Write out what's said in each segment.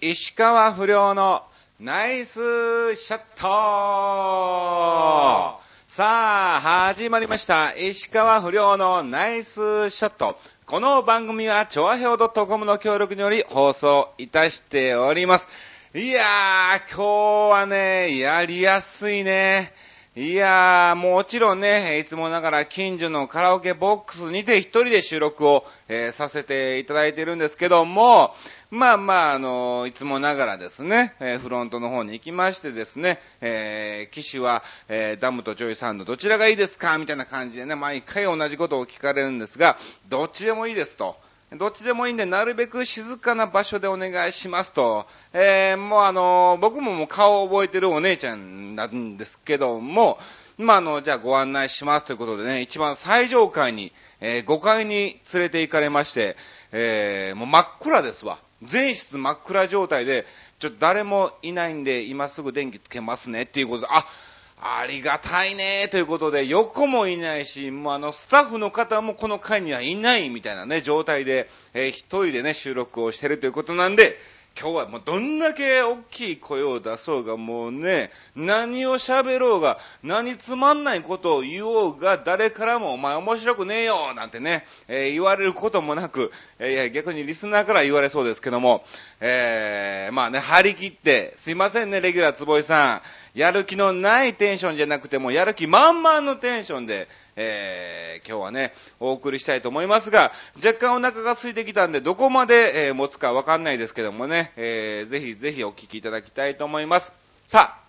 石川不良のナイスシャットさあ、始まりました。石川不良のナイスショット。この番組は、チョアヘオ .com の協力により放送いたしております。いやー、今日はね、やりやすいね。いやー、もちろんね、いつもながら近所のカラオケボックスにて一人で収録を、えーさせていただいてるんですけども、まあまあ、あのいつもながらですね、えーフロントの方に行きましてですね、えー機種は、えーダムとジョイサンドどちらがいいですかみたいな感じでね、毎回同じことを聞かれるんですが、どっちでもいいですと。どっちでもいいんで、なるべく静かな場所でお願いしますと。えーもうあの僕ももう顔を覚えてるお姉ちゃんなんですけども、まああの、じゃあご案内しますということでね、一番最上階に、えー5階に連れて行かれまして、えーもう真っ暗ですわ。全室真っ暗状態で、ちょっと誰もいないんで、今すぐ電気つけますねっていうことで、あ、ありがたいねということで、横もいないし、もうあの、スタッフの方もこの階にはいないみたいなね、状態で、えー一人でね、収録をしてるということなんで、今日はもうどんだけ大きい声を出そうが、もうね、何を喋ろうが、何つまんないことを言おうが、誰からもお前面白くねえよなんてね、えー言われることもなく、えーいや逆にリスナーから言われそうですけども、えー、まあね、張り切って、すいませんね、レギュラー坪井さん。やる気のないテンションじゃなくても、やる気満々のテンションで、えー、今日はね、お送りしたいと思いますが、若干お腹が空いてきたんで、どこまで、えー持つかわかんないですけどもね、えー、ぜひぜひお聞きいただきたいと思います。さあ、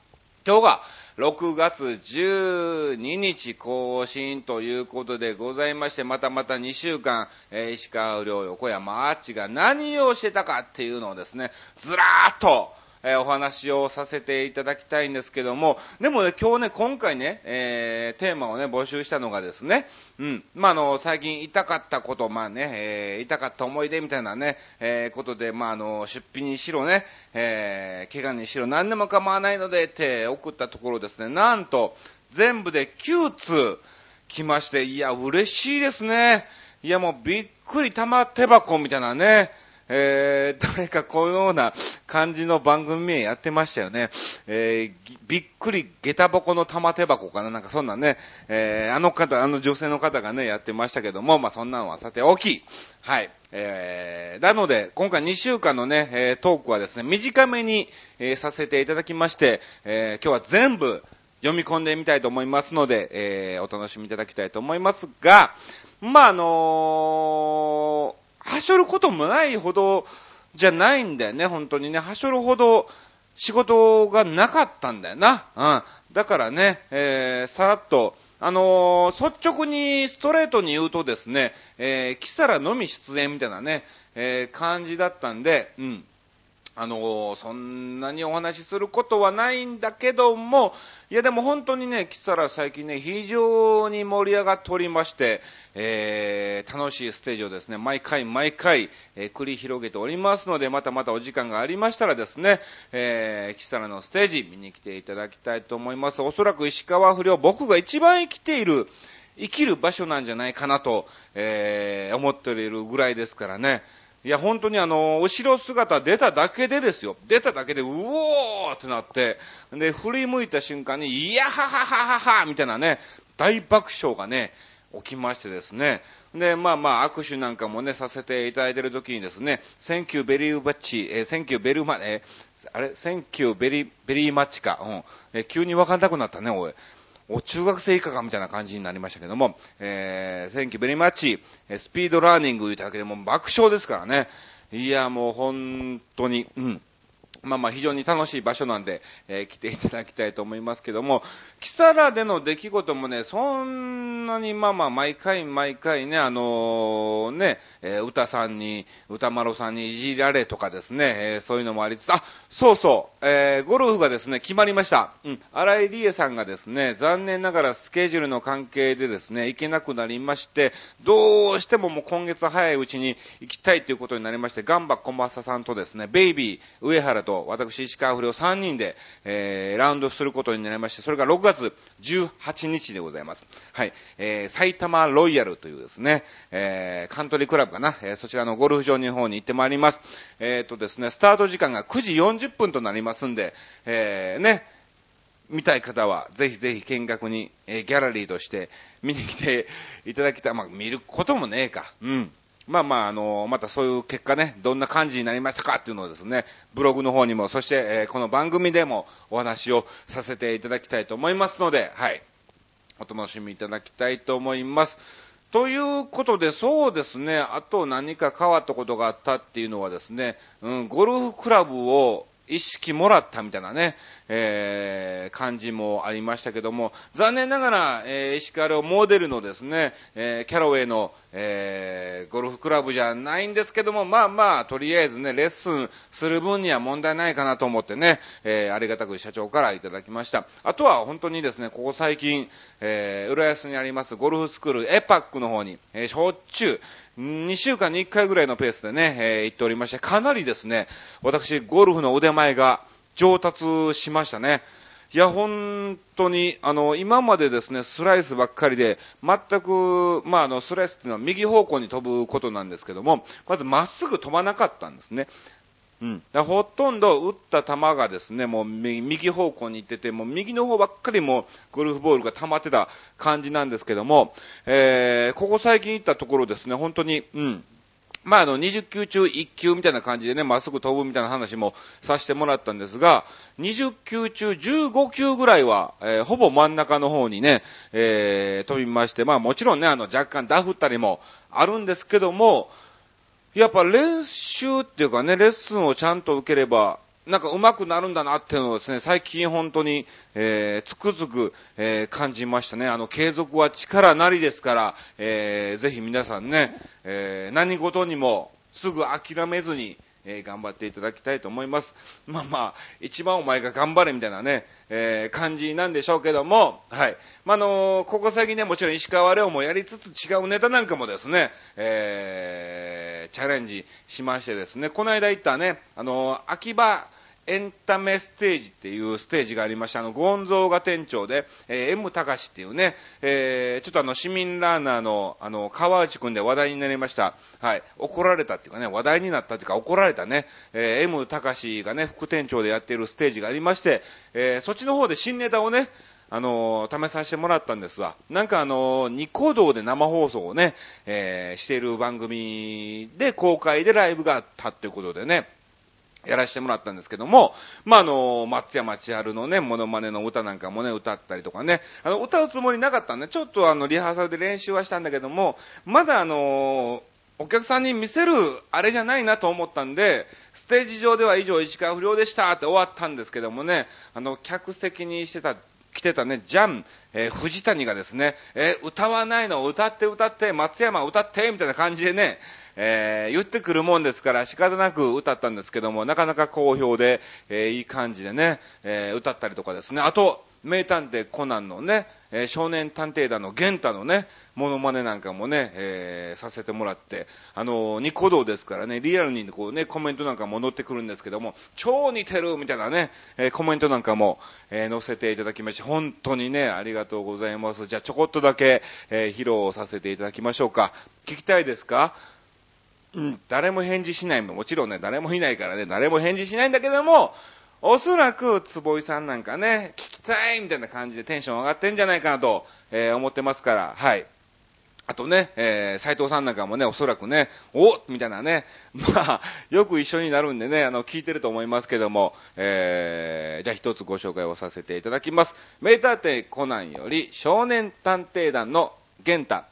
今日が6月12日更新ということでございまして、またまた2週間、えー石川遼横山アーチが何をしてたかっていうのをですね、ずらーっと、えーお話をさせていただきたいんですけども、でもね、今日ね、今回ね、えーテーマをね、募集したのがですね、うん、まあ、あの、最近痛かったこと、まあね、えー痛かった思い出みたいなね、えことで、まあ、あの、出費にしろね、え怪我にしろ何でも構わないのでって送ったところですね、なんと、全部で9通来まして、いや、嬉しいですね。いや、もうびっくり玉手箱みたいなね、えー、誰かこのような感じの番組名やってましたよね。えーびっくり下駄箱の玉手箱かななんかそんなね、えーあの方、あの女性の方がね、やってましたけども、まあそんなのはさて大きい。はい。えー、なので、今回2週間のね、えートークはですね、短めに、えーさせていただきまして、えー今日は全部読み込んでみたいと思いますので、えーお楽しみいただきたいと思いますが、まああのーはしょることもないほどじゃないんだよね、本当にね。はしょるほど仕事がなかったんだよな。うん。だからね、えー、さらっと、あのー率直にストレートに言うとですね、えー、キサラのみ出演みたいなね、えー感じだったんで、うん。あのそんなにお話しすることはないんだけども、いやでも本当にね、キサラ最近ね、非常に盛り上がっておりまして、えー楽しいステージをですね、毎回毎回、えー繰り広げておりますので、またまたお時間がありましたらですね、えーキサラのステージ見に来ていただきたいと思います。おそらく石川不良、僕が一番生きている、生きる場所なんじゃないかなと、えー思っているぐらいですからね。いや、本当にあの、後ろ姿出ただけでですよ。出ただけで、うおーってなって、で、振り向いた瞬間に、いやはははははみたいなね、大爆笑がね、起きましてですね。で、まあまあ、握手なんかもね、させていただいてる時にですね、Thank you very much, えー Thank you very much, えーあれ ?Thank you very, very much か。うん。えー急にわかんなくなったね、おい。お中学生以下かみたいな感じになりましたけども、えー、Thank you very much, スピードラーニング言うただけでも爆笑ですからね。いや、もう本当に、うん。まあまあ非常に楽しい場所なんで、えー来ていただきたいと思いますけども、キサラでの出来事もね、そんなにまあまあ毎回毎回ね、あのね、えー歌さんに、歌丸さんにいじられとかですね、えーそういうのもありつつ、あ、そうそう、えーゴルフがですね、決まりました。うん、荒井理恵さんがですね、残念ながらスケジュールの関係でですね、行けなくなりまして、どうしてももう今月早いうちに行きたいということになりまして、ガンバ小正さんとですね、ベイビー、上原とと私、石川不良3人で、えー、ラウンドすることになりまして、それが6月18日でございます。はい。えー、埼玉ロイヤルというですね、えー、カントリークラブかな、えー、そちらのゴルフ場の方に行ってまいります。えっ、ー、とですね、スタート時間が9時40分となりますんで、えー、ね、見たい方は、ぜひぜひ見学に、えー、ギャラリーとして見に来ていただきたい。まあ、見ることもねえか。うん。まあまあ、あの、またそういう結果ね、どんな感じになりましたかっていうのをですね、ブログの方にも、そして、えー、この番組でもお話をさせていただきたいと思いますので、はい。お楽しみいただきたいと思います。ということで、そうですね、あと何か変わったことがあったっていうのはですね、うん、ゴルフクラブを意識もらったみたいなね、えー、感じもありましたけども、残念ながら、えー、石川モデルのですね、えー、キャロウェイの、えー、ゴルフクラブじゃないんですけども、まあまあ、とりあえずね、レッスンする分には問題ないかなと思ってね、えー、ありがたく社長からいただきました。あとは本当にですね、ここ最近、えー、浦安にありますゴルフスクールエパックの方に、えー、しょっちゅう、2週間に1回ぐらいのペースでね、えー、行っておりまして、かなりですね、私、ゴルフの腕前が上達しましたね。いや、本当に、あの、今までですね、スライスばっかりで、全く、まあ、あの、スライスっていうのは右方向に飛ぶことなんですけども、まずまっすぐ飛ばなかったんですね。うん、だほとんど打った球がですね、もう右方向に行ってて、もう右の方ばっかりもゴルフボールが溜まってた感じなんですけども、えー、ここ最近行ったところですね、本当に、うん、まあ、あの、20球中1球みたいな感じでね、まっすぐ飛ぶみたいな話もさせてもらったんですが、20球中15球ぐらいは、えー、ほぼ真ん中の方にね、えー、飛びまして、まあもちろんね、あの、若干ダフったりもあるんですけども、やっぱ練習っていうかね、レッスンをちゃんと受ければ、なんか上手くなるんだなっていうのをですね、最近本当に、えー、つくづく、えー、感じましたね。あの、継続は力なりですから、えー、ぜひ皆さんね、えー、何事にもすぐ諦めずに、えー、頑張っていただきたいと思います。まあまあ、一番お前が頑張れみたいなね、えー、感じなんでしょうけども、はい。まあ、のー、ここ最近ね、もちろん石川遼もやりつつ違うネタなんかもですね、えー、チャレンジしましてですね、この間行ったね、あの秋葉、エンタメステージっていうステージがありました。あの、ゴンゾーが店長で、えー、M 高しっていうね、えー、ちょっとあの、市民ラーナーの、あの、川内くんで話題になりました。はい。怒られたっていうかね、話題になったっていうか、怒られたね、えー、M 高しがね、副店長でやっているステージがありまして、えー、そっちの方で新ネタをね、あのー、試させてもらったんですわ。なんかあのー、ニコ動で生放送をね、えー、している番組で公開でライブがあったっていうことでね、やらせてもらったんですけども、まあ、あの、松山千春のね、モノマネの歌なんかもね、歌ったりとかね、あの、歌うつもりなかったんで、ちょっとあの、リハーサルで練習はしたんだけども、まだあの、お客さんに見せるあれじゃないなと思ったんで、ステージ上では以上石川不良でしたって終わったんですけどもね、あの、客席にしてた、来てたね、ジャン、えー、藤谷がですね、えー、歌わないの歌って歌って、松山歌って、みたいな感じでね、えー、言ってくるもんですから仕方なく歌ったんですけども、なかなか好評で、えー、いい感じでね、えー、歌ったりとかですね。あと、名探偵コナンのね、えー、少年探偵団の玄太のね、モノマネなんかもね、えー、させてもらって、あのー、ニコ動ですからね、リアルにこうね、コメントなんかも載ってくるんですけども、超似てるみたいなね、えー、コメントなんかも、えー、載せていただきまして、本当にね、ありがとうございます。じゃあちょこっとだけ、えー、披露させていただきましょうか。聞きたいですか？うん、誰も返事しないももちろんね、誰もいないからね、誰も返事しないんだけども、おそらく、坪井さんなんかね、聞きたいみたいな感じでテンション上がってんじゃないかなと、えー、思ってますから、はい。あとね、えー、斎藤さんなんかもね、おそらくね、おみたいなね、まあ、よく一緒になるんでね、あの、聞いてると思いますけども、えー、じゃあ一つご紹介をさせていただきます。名探偵コナンより、少年探偵団の玄太。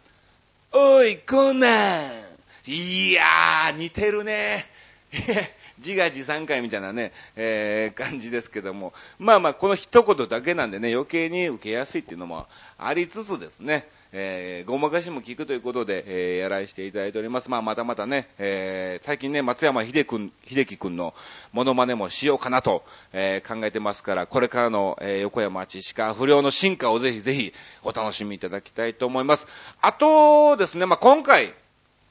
おい、コナンいやー、似てるね。自画自賛会みたいなね、えー、感じですけども、まあまあ、この一言だけなんでね、余計に受けやすいっていうのもありつつですね、えー、ごまかしも聞くということで、えー、やらしていただいております。まあ、またまたね、えー、最近ね、松山秀君、秀樹君のモノマネもしようかなと、えー、考えてますから、これからの、えー、横山知識不良の進化をぜひぜひお楽しみいただきたいと思います。あとですね、まあ、今回、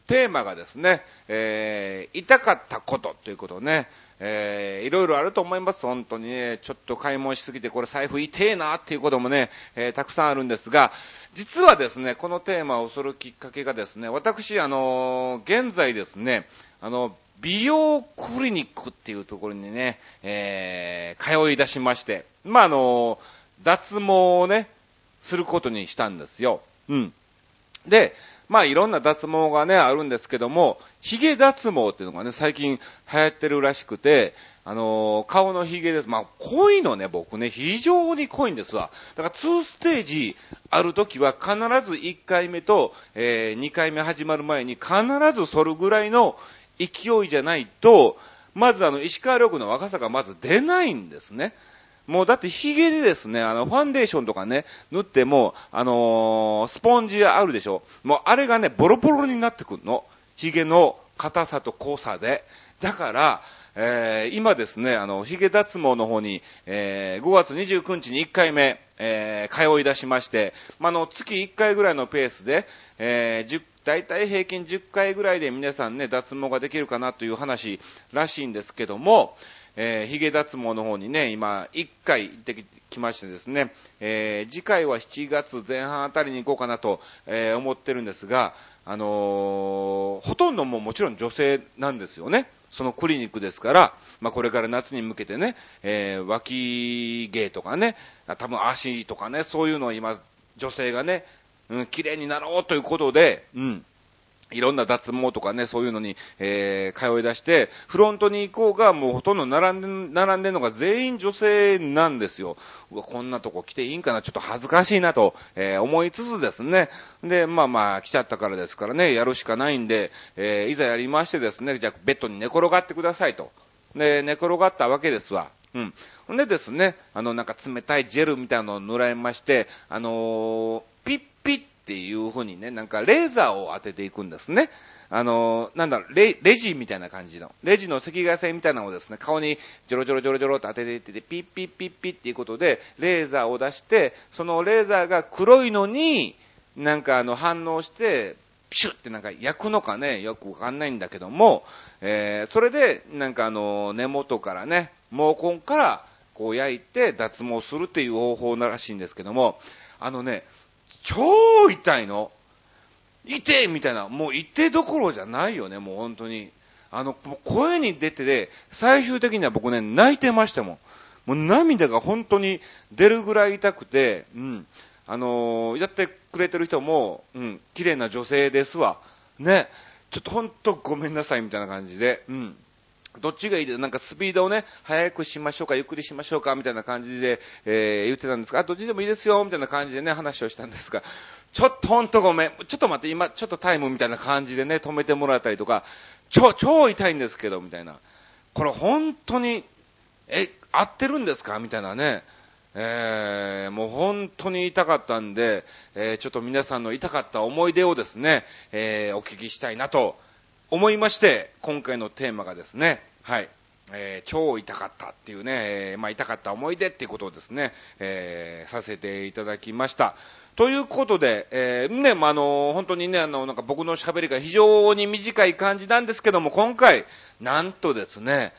テーマがですね、えー、痛かったことということね、えー、いろいろあると思います。本当にね、ちょっと買い物しすぎて、これ財布痛えなっていうこともね、えー、たくさんあるんですが、実はですね、このテーマをするきっかけがですね、私、あのー、現在ですね、あの、美容クリニックっていうところにね、えー、通い出しまして、まあ、あの脱毛をね、することにしたんですよ。うん。で、まあいろんな脱毛がね、あるんですけども、髭脱毛っていうのがね、最近流行ってるらしくて、あのー、顔の髭です。まあ、濃いのね、僕ね、非常に濃いんですわ。だから2ステージあるときは必ず1回目と、えー、2回目始まる前に必ず剃るぐらいの勢いじゃないと、まずあの、石川緑の若さがまず出ないんですね。もうだってヒゲでですね、あの、ファンデーションとかね、塗っても、あのー、スポンジあるでしょ？もうあれがね、ボロボロになってくるの。ヒゲの硬さと濃さで。だから、えー、今ですね、あの、ヒゲ脱毛の方に、えー、5月29日に1回目、えー、通い出しまして、まあ、の、月1回ぐらいのペースで、えー、10大体平均10回ぐらいで皆さんね、脱毛ができるかなという話らしいんですけども、えー、髭脱毛の方にね、今、1回行ってきましてですね、えー、次回は7月前半あたりに行こうかなと、えー、思ってるんですが、あのー、ほとんどももちろん女性なんですよね。そのクリニックですから、まあ、これから夏に向けてね、えー、脇芸とかね、多分足とかね、そういうのを今、女性がね、うん、綺麗になろうということで、うん、いろんな脱毛とかね、そういうのに、えー、通い出して、フロントに行こうが、もうほとんど並んで、並んでるのが全員女性なんですよ。うわ、こんなとこ来ていいんかな、ちょっと恥ずかしいなと、えー、思いつつですね。で、まあまあ、来ちゃったからですからね、やるしかないんで、えー、いざやりましてですね、じゃあ、ベッドに寝転がってくださいと。で、寝転がったわけですわ。うん。んでですね、あの、なんか冷たいジェルみたいなのを塗られまして、あのー、ピッピッっていう風にね、なんかレーザーを当てていくんですね。あの、なんだろう、レ、レジみたいな感じの、レジの赤外線みたいなのをですね、顔にジョロジョロジョロジョロと当てていってて、ピッピッピッピッっていうことで、レーザーを出して、そのレーザーが黒いのに、なんかあの反応して、ピシュってなんか焼くのかね、よくわかんないんだけども、えー、それで、なんかあの、根元からね、毛根から、こう焼いて脱毛するっていう方法ならしいんですけども、あのね、超痛いの。痛いみたいな、もう痛いどころじゃないよね、もう本当に。あの、声に出てで、最終的には僕ね、泣いてましたもん。もう涙が本当に出るぐらい痛くて、うん。あのー、やってくれてる人も、うん、綺麗な女性ですわ。ね。ちょっと本当ごめんなさいみたいな感じで、うん。どっちがいい？でなんかスピードをね、速くしましょうか、ゆっくりしましょうか、みたいな感じで、えー、言ってたんですが、あ、どっちでもいいですよ、みたいな感じでね、話をしたんですが、ちょっとほんとごめん、ちょっと待って、今、ちょっとタイムみたいな感じでね、止めてもらったりとか、超、超痛いんですけど、みたいな。これ本当に、え、合ってるんですか？みたいなね。えー、もう本当に痛かったんで、えー、ちょっと皆さんの痛かった思い出をですね、えー、お聞きしたいなと思いまして、今回のテーマがですね、はい、えー、超痛かったっていうね、えー、まあ痛かった思い出っていうことをですね、えー、させていただきました。ということで、えー、ね、まあ、あの、本当にね、あの、なんか僕の喋りが非常に短い感じなんですけども、今回、なんとですね、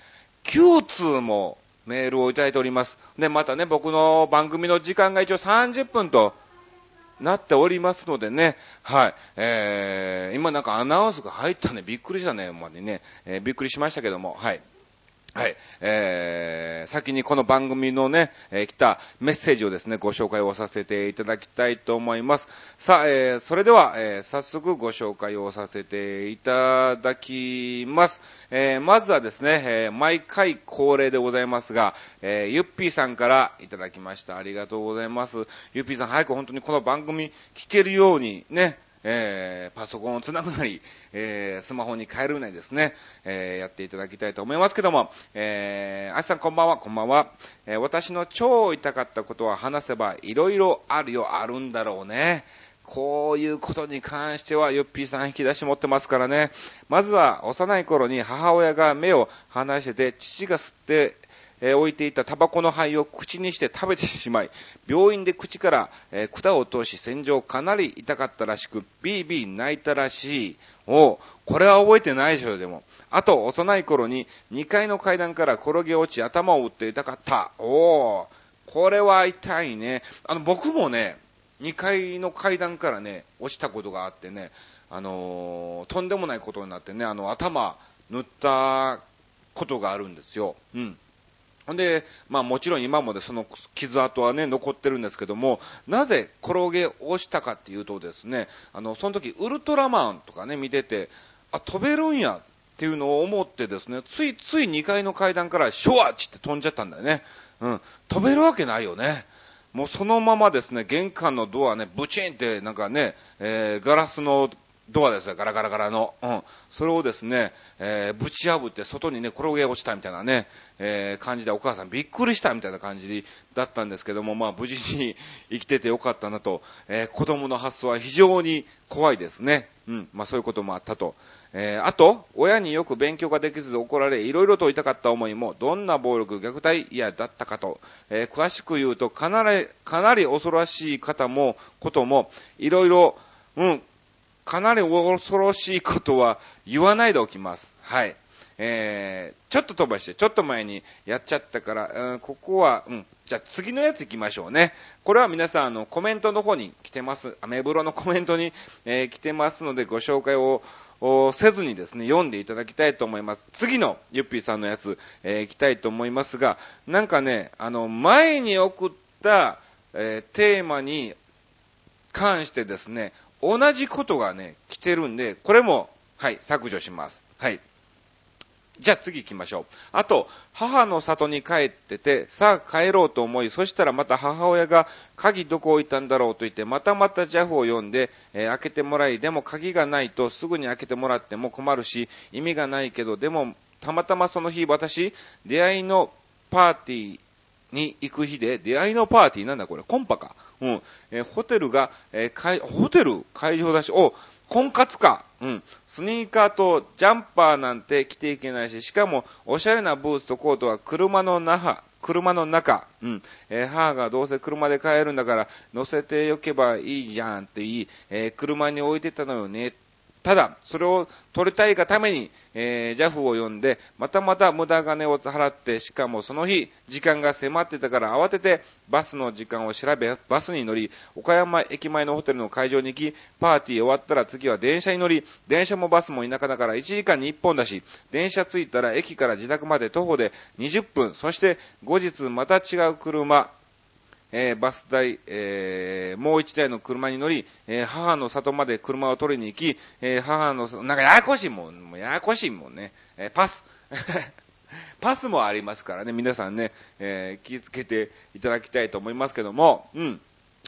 9通もメールをいただいております。で、またね、僕の番組の時間が一応30分となっておりますのでね、はい、えー、今なんかアナウンスが入ったね、びっくりしたね、ほんまにね、えー、びっくりしましたけども、はい。はい。えー、先にこの番組のね、えー、来たメッセージをですね、ご紹介をさせていただきたいと思います。さあ、えー、それでは、えー、早速ご紹介をさせていただきます。えー、まずはですね、えー、毎回恒例でございますが、えー、ゆっぴーさんからいただきました。ありがとうございます。ゆっぴーさん、早く本当にこの番組聞けるようにね、えー、パソコンをつなぐなり、えー、スマホに変えるなりですね、えー、やっていただきたいと思いますけども、えー、あしさんこんばんは、こんばんは。えー、私の超痛かったことは話せばいろいろあるよ、あるんだろうね。こういうことに関しては、ヨッピーさん引き出し持ってますからね。まずは、幼い頃に母親が目を離してて、父が吸って、えー、置いていたタバコの灰を口にして食べてしまい、病院で口から、えー、管を通し洗浄かなり痛かったらしく、ビービー泣いたらしい。おこれは覚えてないでしょ、でも。あと、幼い頃に2階の階段から転げ落ち頭を打って痛かった。おー、これは痛いね。あの、僕もね、2階の階段からね、落ちたことがあってね、あのー、とんでもないことになってね、あの、頭塗ったことがあるんですよ。うん。ほんで、まあもちろん今もでその傷跡はね、残ってるんですけども、なぜ転げ落ちたかっていうとですね、あの、その時ウルトラマンとかね、見てて、あ、飛べるんやっていうのを思ってですね、ついつい2階の階段からシュワッチって飛んじゃったんだよね。うん。飛べるわけないよね。もうそのままですね、玄関のドアね、ブチンってなんかね、えー、ガラスのドアですよ、ガラガラガラの。うん。それをですね、えー、ぶち破って外にね、転げ落ちたみたいなね、えー、感じでお母さんびっくりしたみたいな感じだったんですけども、まあ無事に生きててよかったなと、えー、子供の発想は非常に怖いですね。うん。まあそういうこともあったと。えー、あと、親によく勉強ができず怒られ、いろいろと痛かった思いも、どんな暴力、虐待嫌だったかと、えー、詳しく言うと、かなり、かなり恐ろしい方も、ことも、いろいろ、うん、かなり恐ろしいことは言わないでおきます。はい。えー、ちょっと飛ばして、ちょっと前にやっちゃったから、うん、ここは、うん、じゃあ次のやつ行きましょうね。これは皆さん、あの、コメントの方に来てます。アメブロのコメントに、えー、来てますので、ご紹介を、せずにですね、読んでいただきたいと思います。次のゆっぴーさんのやつ、えー、行きたいと思いますが、なんかね、あの、前に送った、えー、テーマに関してですね、同じことがね、来てるんで、これも、はい、削除します。はい。じゃあ次行きましょう。あと、母の里に帰ってて、さあ帰ろうと思い、そしたらまた母親が鍵どこ置いたんだろうと言って、またまた JAF を読んで、えー、開けてもらい、でも鍵がないとすぐに開けてもらっても困るし、意味がないけど、でも、たまたまその日、私、出会いのパーティーに行く日で、出会いのパーティーなんだこれ、コンパか。うん。えー、ホテルが、えー、ホテル？会場だし、お、婚活か。うん。スニーカーとジャンパーなんて着ていけないし、しかも、おしゃれなブーツとコートは車の中、車の中、うん。えー、母がどうせ車で帰るんだから、乗せておけばいいじゃんって言い、えー、車に置いてたのよねっただ、それを取りたいがために、えー、JAF を呼んで、またまた無駄金を払って、しかもその日、時間が迫ってたから慌てて、バスの時間を調べ、バスに乗り、岡山駅前のホテルの会場に行き、パーティー終わったら次は電車に乗り、電車もバスも田舎だから1時間に1本だし、電車着いたら駅から自宅まで徒歩で20分、そして後日また違う車、えー、バス代、えー、もう一台の車に乗り、えー、母の里まで車を取りに行き、え母の、なんかややこしいもん、もうややこしいもんね。えパス。パスもありますからね、皆さんね、え気をつけていただきたいと思いますけども、うん。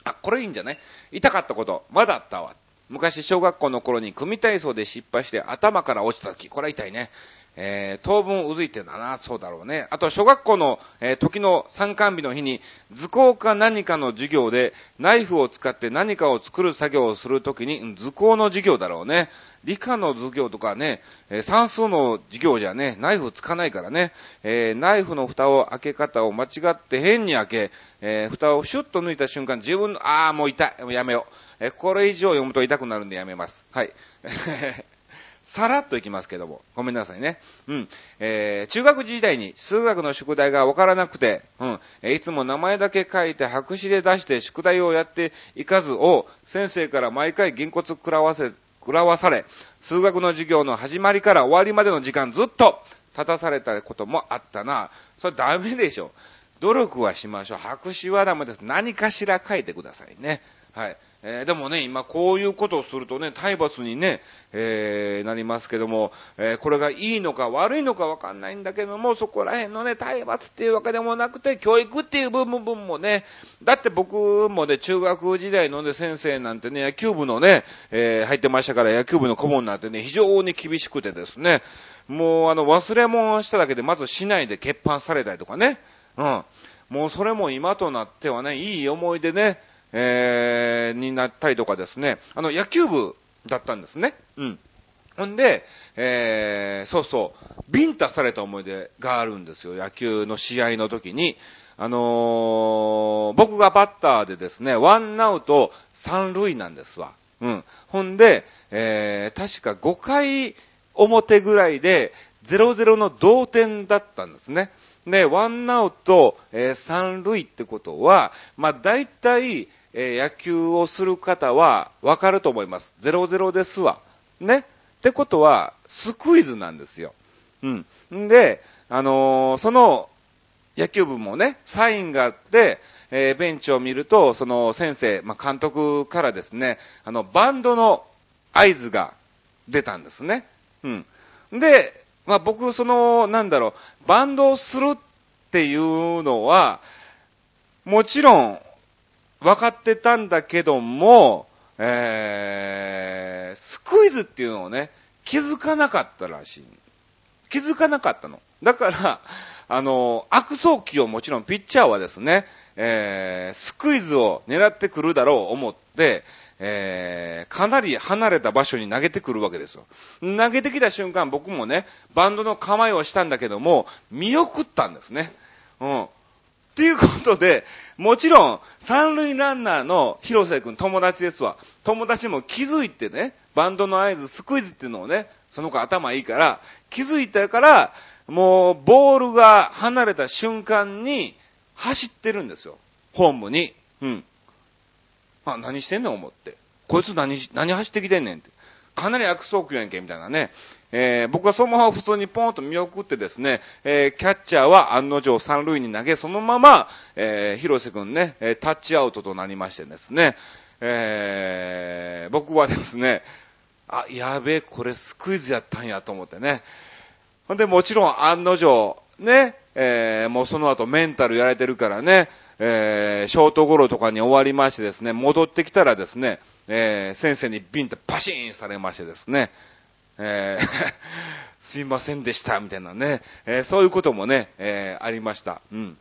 あ、これいいんじゃない？痛かったこと、まだあったわ。昔小学校の頃に組体操で失敗して頭から落ちた時、これは痛いね。えー、当分うずいてんだな、そうだろうね。あと、小学校の、えー、時の参観日の日に、図工か何かの授業で、ナイフを使って何かを作る作業をするときに、図工の授業だろうね。理科の授業とかね、えー、算数の授業じゃね、ナイフつかないからね、え、ナイフの蓋を開け方を間違って変に開け、え、蓋をシュッと抜いた瞬間、自分の、あーもう痛い、もうやめよう。えこれ以上読むと痛くなるんでやめます。はい。さらっといきますけども。ごめんなさいね。うん。えー、中学時代に数学の宿題がわからなくて、うん。え、いつも名前だけ書いて白紙で出して宿題をやっていかずを、先生から毎回銀骨食らわせ、食らわされ、数学の授業の始まりから終わりまでの時間ずっと立たされたこともあったな。それダメでしょ。努力はしましょう。白紙はダメです。何かしら書いてくださいね。はい。えー、でもね、今こういうことをするとね、体罰にね、えー、なりますけども、えー、これがいいのか悪いのかわかんないんだけども、そこら辺のね、体罰っていうわけでもなくて、教育っていう部分もね、だって僕もね、中学時代のね、先生なんてね、野球部のね、え入ってましたから野球部の顧問なんてね、非常に厳しくてですね、もうあの、忘れ物しただけでまず市内で欠板されたりとかね、うん。もうそれも今となってはね、いい思い出ね、えー、になったりとかですね、あの、野球部だったんですね。うん。ほんで、えー、そうそう、ビンタされた思い出があるんですよ。野球の試合の時に。あのー、僕がバッターでですね、ワンアウト三塁なんですわ。うん。ほんで、えー、確か5回表ぐらいで、0-0の同点だったんですね。で、ワンアウト、えー、三塁ってことは、まあ、大体、えー、野球をする方はわかると思います。0-0ですわ。ね。ってことは、スクイズなんですよ。うん。んで、あのー、その、野球部もね、サインがあって、えー、ベンチを見ると、その先生、まあ、監督からですね、あの、バンドの合図が出たんですね。うん。で、まあ、僕、その、なんだろう、バンドをするっていうのは、もちろん、分かってたんだけども、えー、スクイズっていうのをね、気づかなかったらしい。気づかなかったの。だから、あの、悪送球をもちろんピッチャーはですね、えー、スクイズを狙ってくるだろう思って、えー、かなり離れた場所に投げてくるわけですよ。投げてきた瞬間僕もね、バンドの構えをしたんだけども、見送ったんですね。うん。っていうことで、もちろん、三塁ランナーの広瀬くん友達ですわ。友達も気づいてね、バンドの合図、スクイズっていうのをね、その子頭いいから、気づいたから、もう、ボールが離れた瞬間に、走ってるんですよ。ホームに。うん。あ、何してんねん思って。こいつ何、何走ってきてんねんって。かなり悪送球やんけ、みたいなね。えー、僕はそのまま普通にポンと見送ってですね、えー、キャッチャーは案の定三塁に投げ、そのまま、えー、広瀬くんね、えタッチアウトとなりましてですね、えー、僕はですね、あ、やべえ、これスクイズやったんやと思ってね。ほんで、もちろん案の定、ね、えー、もうその後メンタルやられてるからね、えー、ショートゴロとかに終わりましてですね、戻ってきたらですね、えー、先生にビンとパシーンされましてですね、えー、すいませんでした、みたいなね、えー、そういうこともね、えー、ありました。うん。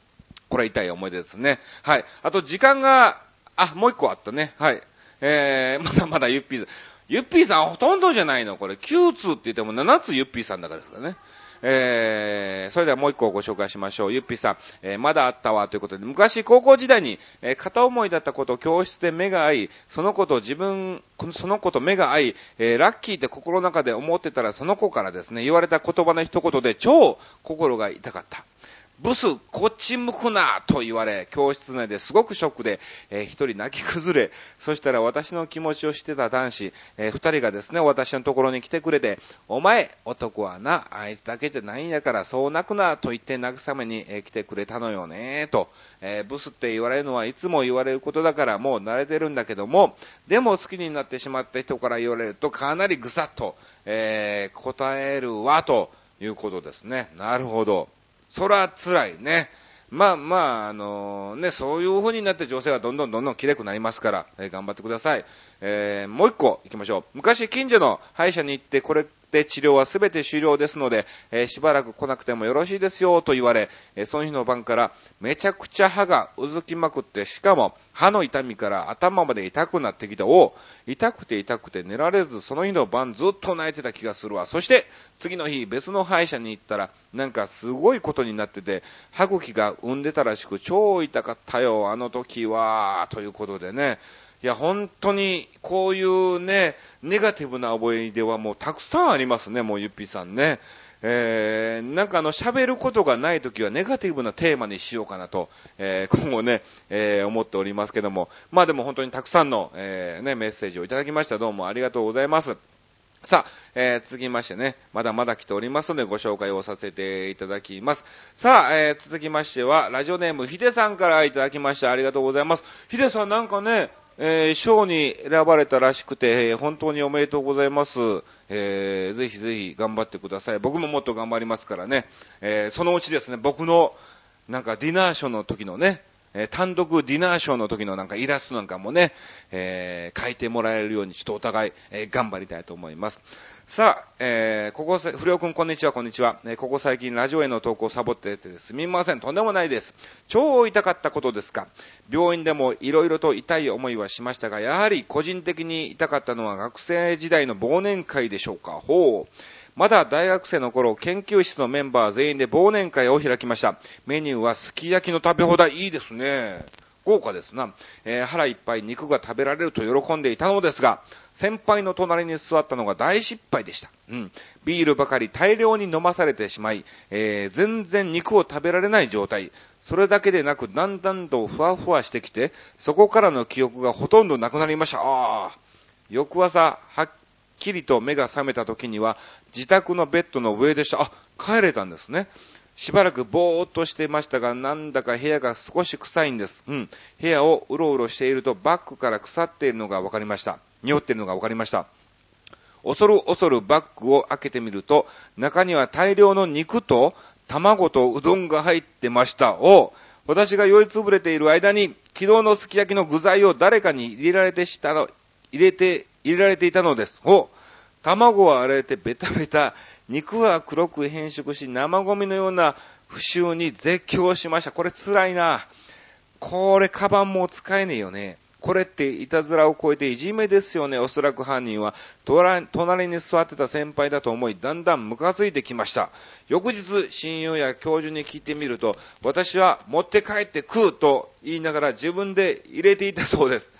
これ痛い思い出ですね。はい。あと時間が、あ、もう一個あったね。はい。えー、まだまだユッピーさん。ユッピーさんほとんどじゃないの？これ9通って言っても7つユッピーさんだからですからね。えー、それではもう一個ご紹介しましょう。ゆっぴさん、えー、まだあったわということで、昔高校時代に、えー、片思いだったこと教室で目が合い、その子と自分、その子と目が合い、えー、ラッキーって心の中で思ってたら、その子からですね、言われた言葉の一言で超心が痛かった。ブス、こっち向くなと言われ、教室内ですごくショックで、えー、一人泣き崩れ、そしたら私の気持ちを知ってた男子、えー、二人がですね、私のところに来てくれて、お前、男はな、あいつだけじゃないんやから、そう泣くなと言って慰めに、えー、来てくれたのよね、と、えブスって言われるのはいつも言われることだからもう慣れてるんだけども、でも好きになってしまった人から言われるとかなりぐさっと、え答えるわ、ということですね。なるほど。そら辛いね。まあまあ、あのね、そういう風になって女性はどんどんどんどん綺麗くなりますから、えー、頑張ってください。えー、もう一個行きましょう。昔近所の歯医者に行ってこれで治療はすべて終了ですので、えー、しばらく来なくてもよろしいですよと言われ、えー、その日の晩からめちゃくちゃ歯がうずきまくって、しかも歯の痛みから頭まで痛くなってきた。お痛くて痛くて寝られず、その日の晩ずっと泣いてた気がするわ。そして、次の日別の歯医者に行ったら、なんかすごいことになってて、歯茎が産んでたらしく超痛かったよ、あの時は、ということでね。いや、本当に、こういうね、ネガティブな思い出はもうたくさんありますね、もうゆっぴーさんね。えー、なんかあの、喋ることがないときはネガティブなテーマにしようかなと、えー、今後ね、えー、思っておりますけども。まあでも本当にたくさんの、えー、ね、メッセージをいただきました。どうもありがとうございます。さあ、えー、続きましてね、まだまだ来ておりますのでご紹介をさせていただきます。さあ、えー、続きましては、ラジオネームヒデさんからいただきました。ありがとうございます。ヒデさんなんかね、えー、賞に選ばれたらしくて、本当におめでとうございます。えー、ぜひぜひ頑張ってください。僕ももっと頑張りますからね。えー、そのうちですね、僕の、なんかディナーショーの時のね、えー、単独ディナーショーの時のなんかイラストなんかもね、えー、書いてもらえるようにちょっとお互い、えー、頑張りたいと思います。さあ、えー、ここ、不良くんこんにちは、こんにちは。えー、ここ最近ラジオへの投稿をサボっててすみません。とんでもないです。超痛かったことですか。病院でも色々と痛い思いはしましたが、やはり個人的に痛かったのは学生時代の忘年会でしょうか。ほう。まだ大学生の頃、研究室のメンバー全員で忘年会を開きました。メニューはすき焼きの食べ放題。いいですね。豪華ですな。えー、腹いっぱい肉が食べられると喜んでいたのですが、先輩の隣に座ったのが大失敗でした。うん。ビールばかり大量に飲まされてしまい、えー、全然肉を食べられない状態。それだけでなく、だんだんとふわふわしてきて、そこからの記憶がほとんどなくなりました。ああ。翌朝、はっきりと目が覚めた時には、自宅のベッドの上でした。あ、帰れたんですね。しばらくぼーっとしてましたが、なんだか部屋が少し臭いんです。うん。部屋をうろうろしていると、バッグから腐っているのが分かりました。匂っているのが分かりました。恐る恐るバッグを開けてみると、中には大量の肉と卵とうどんが入ってました。お私が酔いつぶれている間に、昨日のすき焼きの具材を誰かに入れられてしたの、入れて、入れられていたのです。お卵は荒れてベタベタ、肉は黒く変色し、生ゴミのような不臭に絶叫しました。これ辛いな。これ、カバンも使えねえよね。これっていたずらを超えていじめですよね。おそらく犯人は隣に座ってた先輩だと思い、だんだんムカついてきました。翌日、親友や教授に聞いてみると、私は持って帰って食うと言いながら自分で入れていたそうです。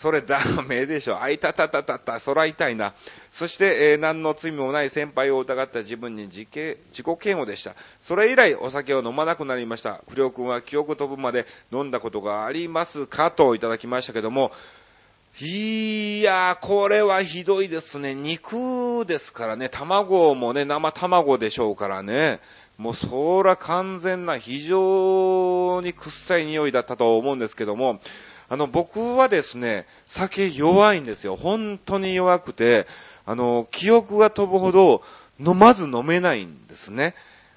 それダメでしょ。あいたたたたた、そら痛いな。そして、えー、何の罪もない先輩を疑った自分に自己自己嫌悪でした。それ以来、お酒を飲まなくなりました。不良君は記憶飛ぶまで飲んだことがありますかといただきましたけども、いやー、これはひどいですね。肉ですからね。卵もね、生卵でしょうからね。もうそら完全な非常に臭い匂いだったと思うんですけども、あの、僕はですね、酒弱いんですよ。本当に弱くて、あの、記憶が飛ぶほど、飲まず飲めないんですね。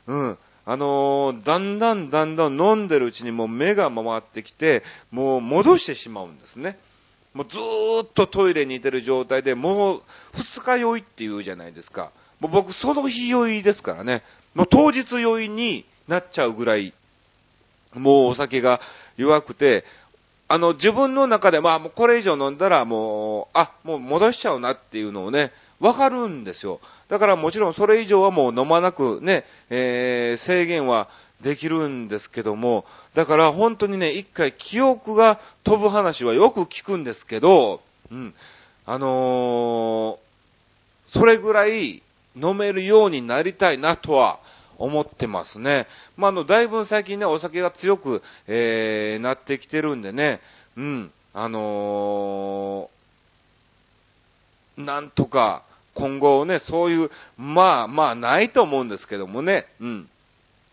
うん。あのだんだんだんだん飲んでるうちにもう目が回ってきて、もう戻してしまうんですね。もうずーっとトイレにいてる状態で、もう二日酔いって言うじゃないですか。もう僕その日酔いですからね。もう当日酔いになっちゃうぐらい、もうお酒が弱くて、あの、自分の中で、まあ、もうこれ以上飲んだらもう、あ、もう戻しちゃうなっていうのをね、わかるんですよ。だからもちろんそれ以上はもう飲まなくね、えー、制限はできるんですけども、だから本当にね、一回記憶が飛ぶ話はよく聞くんですけど、うん、あのー、それぐらい飲めるようになりたいなとは思ってますね。まあ、の、だいぶ最近ね、お酒が強く、えー、なってきてるんでね、うん、あのー、なんとか、今後ね、そういう、まあまあないと思うんですけどもね、うん。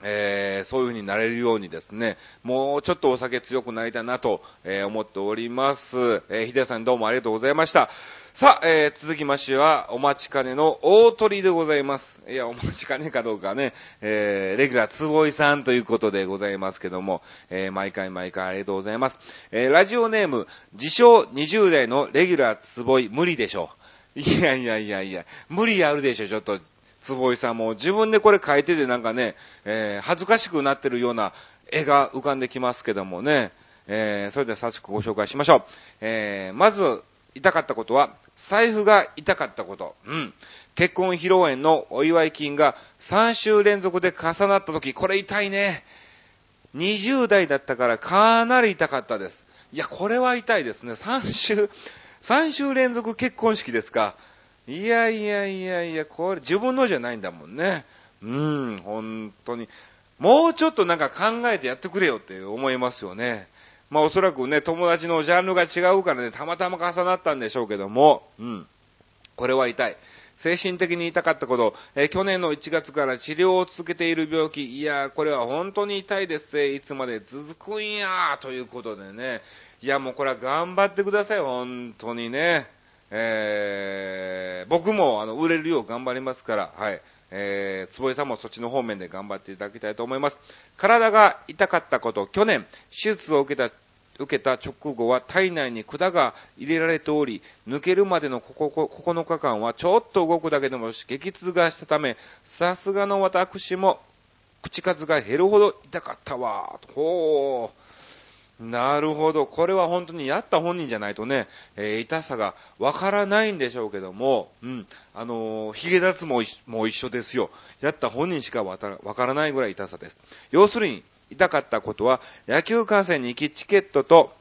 えー、そういう風になれるようにですね、もうちょっとお酒強くなりたいなと、えー、思っております。えー、ひでさんどうもありがとうございました。さあ、えー、続きましては、お待ちかねの大鳥でございます。いや、お待ちかねかどうかね、えー、レギュラーつぼいさんということでございますけども、えー、毎回毎回ありがとうございます。えー、ラジオネーム、自称20代のレギュラーつぼい、無理でしょ。いやいやいやいや、無理あるでしょ、ちょっと。つぼいさんも自分でこれ書いててなんかね、えー、恥ずかしくなってるような絵が浮かんできますけどもね、えー、それでは早速ご紹介しましょう。えー、まず、痛かったことは、財布が痛かったこと。うん。結婚披露宴のお祝い金が3週連続で重なった時、これ痛いね。20代だったからかなり痛かったです。いや、これは痛いですね。3週、3週連続結婚式ですか。いやいやいやいや、これ自分のじゃないんだもんね。うん、本当に。もうちょっとなんか考えてやってくれよって思いますよね。まあおそらくね、友達のジャンルが違うからね、たまたま重なったんでしょうけども、うん。これは痛い。精神的に痛かったこと、えー、去年の1月から治療を続けている病気、いやこれは本当に痛いですね。いつまで続くんや？ということでね。いや、もうこれは頑張ってください、本当にね。えー、僕もあの売れるよう頑張りますから、はい。えー、坪井さんもそっちの方面で頑張っていただきたいと思います。体が痛かったこと、去年、手術を受けた、受けた直後は体内に管が入れられており、抜けるまでの9日間はちょっと動くだけでも激痛がしたため、さすがの私も口数が減るほど痛かったわ。ほー。なるほど。これは本当にやった本人じゃないとね、えー、痛さがわからないんでしょうけども、うん。あのー、ヒゲ脱毛も一緒ですよ。やった本人しかわからないぐらい痛さです。要するに、痛かったことは、野球観戦に行きチケットと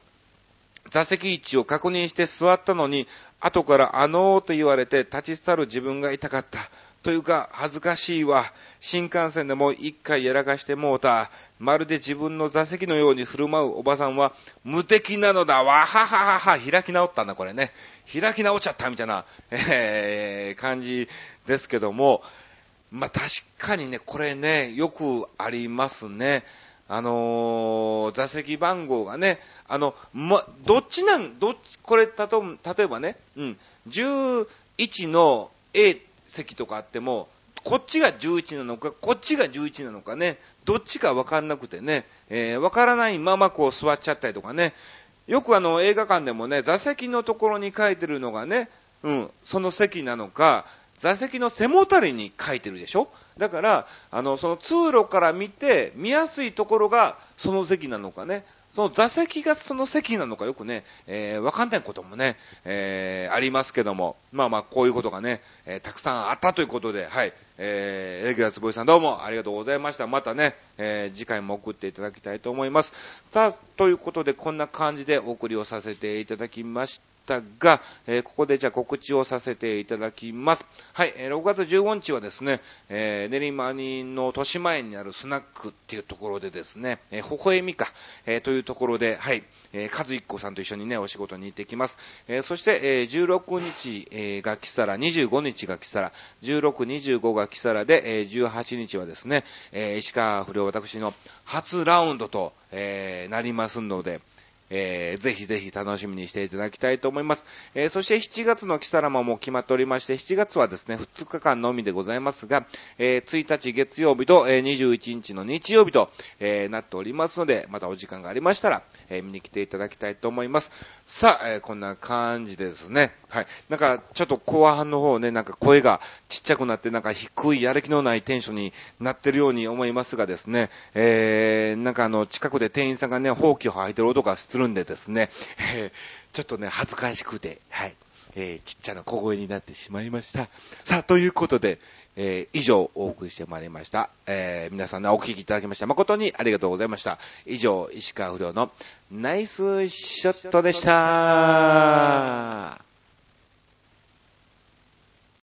座席位置を確認して座ったのに、後からあのーと言われて立ち去る自分が痛かった。というか、恥ずかしいわ。新幹線でも一回やらかしてもうた。まるで自分の座席のように振る舞うおばさんは無敵なのだ。わはははは。開き直ったんだ、これね。開き直っちゃったみたいな、えー、感じですけども、まあ、確かにね、これね、よくありますね。あのー、座席番号がね、あの、ま、どっちなん、どっち、これ、たと、例えばね、うん、11の A 席とかあっても、こっちが11なのか、こっちが11なのかね、どっちかわかんなくてね、えー、わからないままこう座っちゃったりとかね、よくあの映画館でもね、座席のところに書いてるのがね、うん、その席なのか、座席の背もたれに書いてるでしょ？だから、あの、その通路から見て、見やすいところがその席なのかね、その座席がその席なのかよくね、えー、わかんないこともね、えー、ありますけども、まあまあ、こういうことがね、えー、たくさんあったということで、はい、えー、レギュラーつぼいさんどうもありがとうございました。またね、えー、次回も送っていただきたいと思います。さあ、ということで、こんな感じでお送りをさせていただきました。したが、えー、ここでじゃあ告知をさせていただきます。はい、え、6月15日はですね、えー、練馬にの豊島園にあるスナックっていうところでですね、えー、微笑みか、えー、というところで、はい、えー、和一子さんと一緒にね、お仕事に行ってきます。えー、そして、えー、16日、えー、がキサラ、25日がキサラ、16、25がキサラで、えー、18日はですね、えー、石川不良私の初ラウンドと、えー、なりますので、えー、ぜひぜひ楽しみにしていただきたいと思います。えー、そして7月のキサラマも決まっておりまして、7月はですね、2日間のみでございますが、えー、1日月曜日と、えー、21日の日曜日と、えー、なっておりますので、またお時間がありましたら、えー、見に来ていただきたいと思います。さあ、えー、こんな感じですね、はい。なんか、ちょっと後半の方ね、なんか声がちっちゃくなって、なんか低いやる気のないテンションになってるように思いますがですね、えー、なんかあの、近くで店員さんがね、放棄を吐いてる音がするんでですね、えー、ちょっとね、恥ずかしくて、はい。えー、ちっちゃな小声になってしまいました。さあ、ということで、えー、以上お送りしてまいりました。えー、皆さんね、お聞きいただきまして誠にありがとうございました。以上、石川不良のナイスショットでした。